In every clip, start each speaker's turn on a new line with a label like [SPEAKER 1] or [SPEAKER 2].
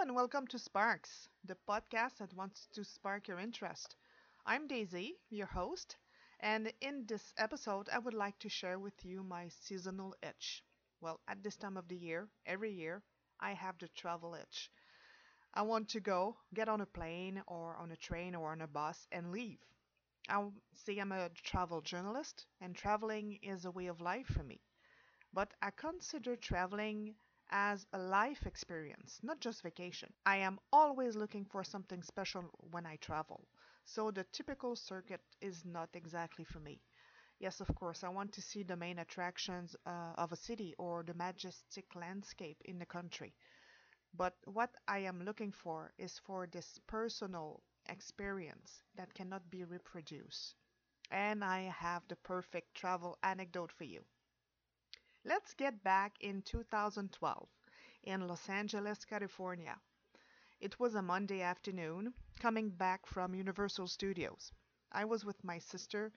[SPEAKER 1] and welcome to Sparks, the podcast that wants to spark your interest. I'm Daisy, your host, and in this episode, I would like to share with you my seasonal itch. Well, at this time of the year, every year, I have the travel itch. I want to go, get on a plane or on a train or on a bus and leave. I say I'm a travel journalist, and traveling is a way of life for me. But I consider traveling as a life experience, not just vacation. I am always looking for something special when I travel, so the typical circuit is not exactly for me. Yes, of course, I want to see the main attractions uh, of a city or the majestic landscape in the country. But what I am looking for is for this personal experience that cannot be reproduced. And I have the perfect travel anecdote for you. Let's get back in 2012 in Los Angeles, California. It was a Monday afternoon, coming back from Universal Studios. I was with my sister,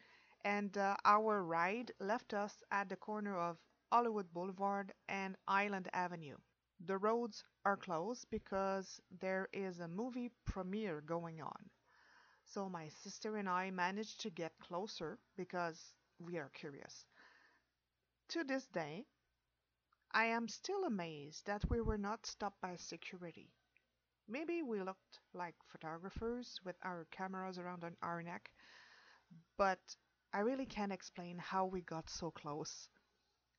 [SPEAKER 1] and uh, our ride left us at the corner of Hollywood Boulevard and Highland Avenue. The roads are closed because there is a movie premiere going on. So my sister and I managed to get closer because we are curious. To this day, I am still amazed that we were not stopped by security. Maybe we looked like photographers with our cameras around our neck, but I really can't explain how we got so close.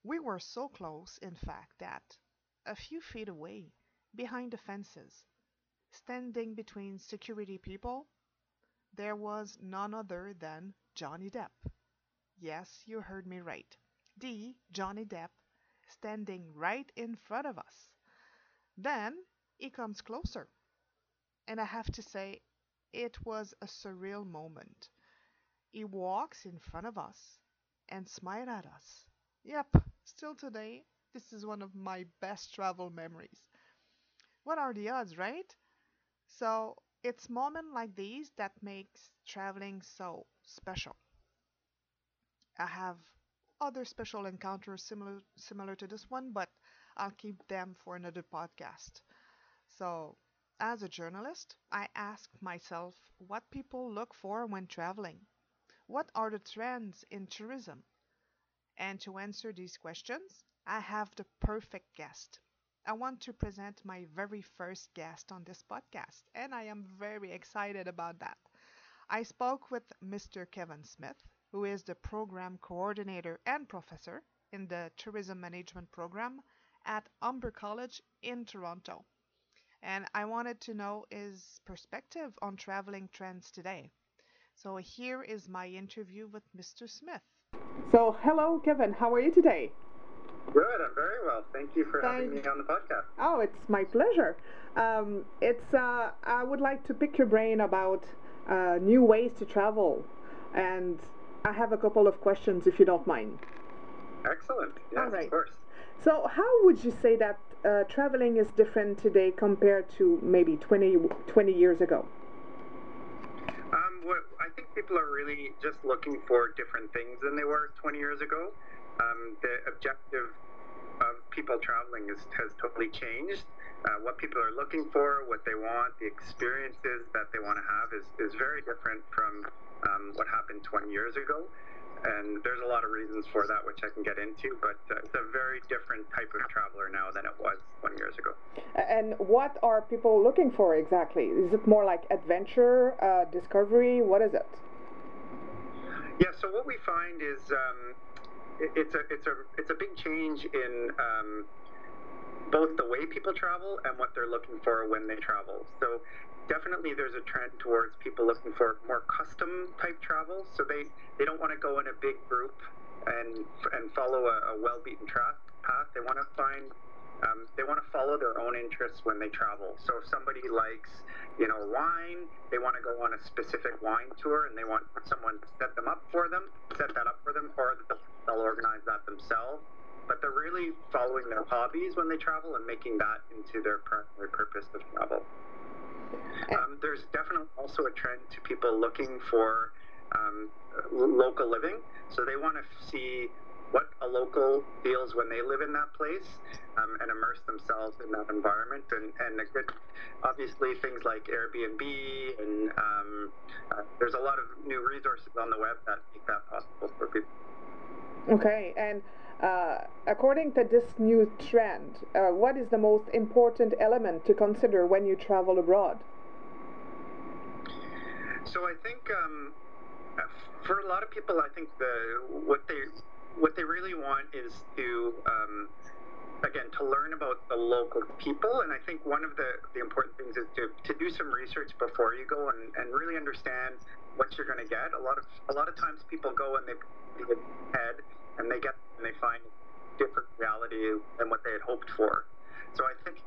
[SPEAKER 1] We were so close, in fact, that a few feet away, behind the fences, standing between security people, there was none other than Johnny Depp. Yes, you heard me right. The Johnny Depp standing right in front of us. Then he comes closer, and I have to say, it was a surreal moment. He walks in front of us and smiles at us. Yep, still today, this is one of my best travel memories. What are the odds, right? So, it's moments like these that makes traveling so special. I have other special encounters similar similar to this one, but I'll keep them for another podcast. So, as a journalist, I ask myself what people look for when traveling. What are the trends in tourism? And to answer these questions, I have the perfect guest. I want to present my very first guest on this podcast, and I am very excited about that. I spoke with Mr. Kevin Smith, who is the program coordinator and professor in the tourism management program at Humber College in Toronto. And I wanted to know his perspective on traveling trends today. So here is my interview with Mr. Smith. So, hello, Kevin. How are you today?
[SPEAKER 2] Good, I'm very well. Thank you for Thank... having me on the podcast.
[SPEAKER 1] Oh, it's my pleasure. Um, it's uh, I would like to pick your brain about uh, new ways to travel, and I have a couple of questions if you don't mind.
[SPEAKER 2] Excellent. Yes, All right. of course.
[SPEAKER 1] So, how would you say that uh, traveling is different today compared to maybe 20, 20 years ago?
[SPEAKER 2] Um, what, I think people are really just looking for different things than they were 20 years ago. Um, the objective of people traveling is, has totally changed. Uh, what people are looking for, what they want, the experiences that they want to have is, is very different from um, what happened 20 years ago. And there's a lot of reasons for that, which I can get into, but uh, it's a very different type of traveler now than it was 20 years ago.
[SPEAKER 1] And what are people looking for exactly? Is it more like adventure, uh, discovery? What is it?
[SPEAKER 2] Yeah, so what we find is um, it's a it's a it's a big change in um, both the way people travel and what they're looking for when they travel. So definitely there's a trend towards people looking for more custom type travel. So they they don't want to go in a big group and and follow a, a well beaten track path. They want to find um, they want to follow their own interests when they travel. So if somebody likes, you know, wine, they want to go on a specific wine tour and they want someone to set them up for them, set that up for them, or they'll organize that themselves. But they're really following their hobbies when they travel and making that into their primary purpose of travel. Um, there's definitely also a trend to people looking for um, local living. So they want to see what a local feels when they live in that place um, and immerse themselves in that environment. And, and good, obviously, things like Airbnb and um, uh, there's a lot of new resources on the web that make that possible for people.
[SPEAKER 3] Okay, and uh, according to this new trend, uh, what is the most important element to consider when you travel abroad?
[SPEAKER 2] So I think um, for a lot of people, I think the what they what they really want is to um, again to learn about the local people and i think one of the, the important things is to, to do some research before you go and, and really understand what you're going to get a lot of a lot of times people go and they head and they get and they find different reality than what they had hoped for so i think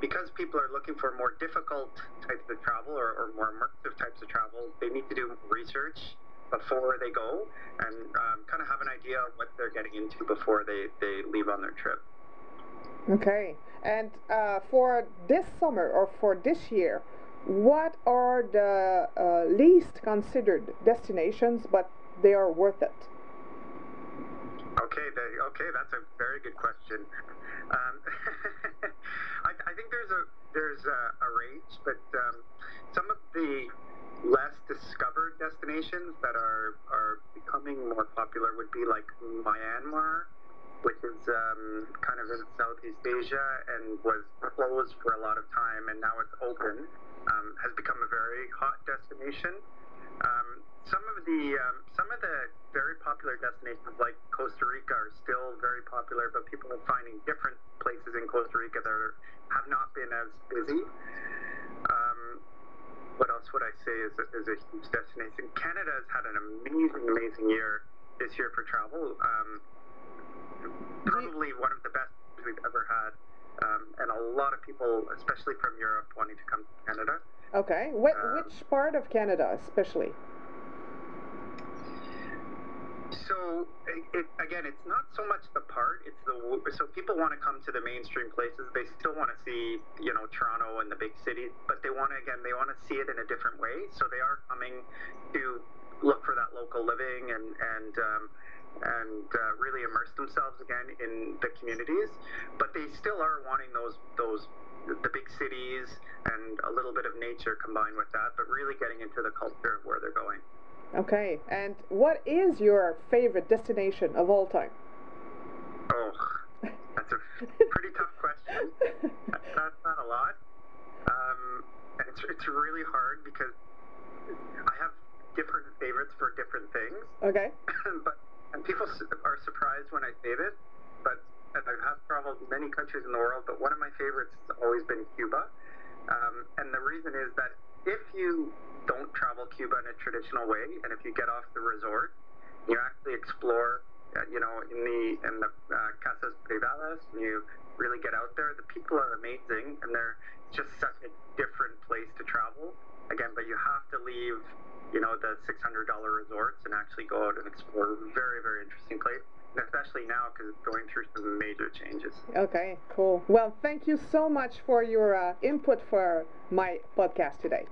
[SPEAKER 2] because people are looking for more difficult types of travel or, or more immersive types of travel they need to do research before they go and um, kind of have an idea of what they're getting into before they, they leave on their trip.
[SPEAKER 3] Okay, and uh, for this summer or for this year, what are the uh, least considered destinations, but they are worth it?
[SPEAKER 2] Okay, okay, that's a very good question. Um, I, I, think there's a there's a, a range, but um, some of the less discovered destinations that are are becoming more popular would be like Myanmar which is um, kind of in Southeast Asia and was closed for a lot of time, and now it's open, um, has become a very hot destination. Um, some of the um, some of the very popular destinations like Costa Rica are still very popular, but people are finding different places in Costa Rica that are, have not been as busy. Um, what else would I say is a, is a huge destination? Canada has had an amazing, amazing year this year for travel. Um, probably one of the best we've ever had. Um, and a lot of people, especially from Europe, wanting to come to Canada.
[SPEAKER 3] Okay. What, um, which part of Canada, especially?
[SPEAKER 2] So it, again, it's not so much the part; it's the so people want to come to the mainstream places. They still want to see, you know, Toronto and the big cities, but they want to again, they want to see it in a different way. So they are coming to look for that local living and and um, and uh, really immerse themselves again in the communities. But they still are wanting those those the big cities and a little bit of nature combined with that, but really getting into the culture of where they're going.
[SPEAKER 3] Okay, and what is your favorite destination of all time?
[SPEAKER 2] Oh, that's a pretty tough question. That's not a lot. Um, and it's, it's really hard because I have different favorites for different things.
[SPEAKER 3] Okay.
[SPEAKER 2] but and people are surprised when I say this, but I have traveled many countries in the world, but one of my favorites has always been Cuba. Um, and the reason is that if you don't travel Cuba in a traditional way, and if you get off the resort, you actually explore, uh, you know, in the in the uh, casas privadas, and you really get out there. The people are amazing, and they're just such a different place to travel. Again, but you have to leave you know, the $600 resorts and actually go out and explore. A very, very interesting place. And especially now because it's going through some major changes.
[SPEAKER 3] Okay, cool. Well, thank you so much for your uh, input for my podcast today.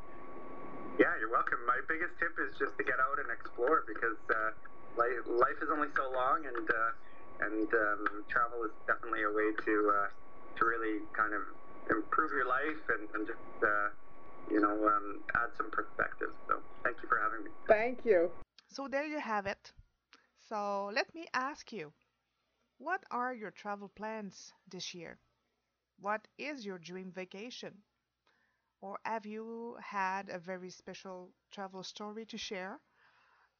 [SPEAKER 2] Yeah, you're welcome. My biggest tip is just to get out and explore because uh, life, life is only so long, and uh, and um, travel is definitely a way to uh, to really kind of improve your life and, and just uh, you know, um, add some perspective. So thank you for having me.
[SPEAKER 3] Thank you.
[SPEAKER 1] So there you have it. So let me ask you, what are your travel plans this year? What is your dream vacation? Or have you had a very special travel story to share?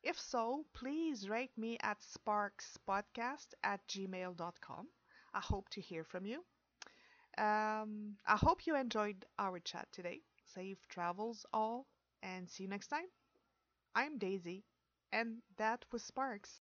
[SPEAKER 1] If so, please rate me at sparkspodcast at gmail.com. I hope to hear from you. Um, I hope you enjoyed our chat today. Safe travels all, and see you next time. I'm Daisy, and that was Sparks.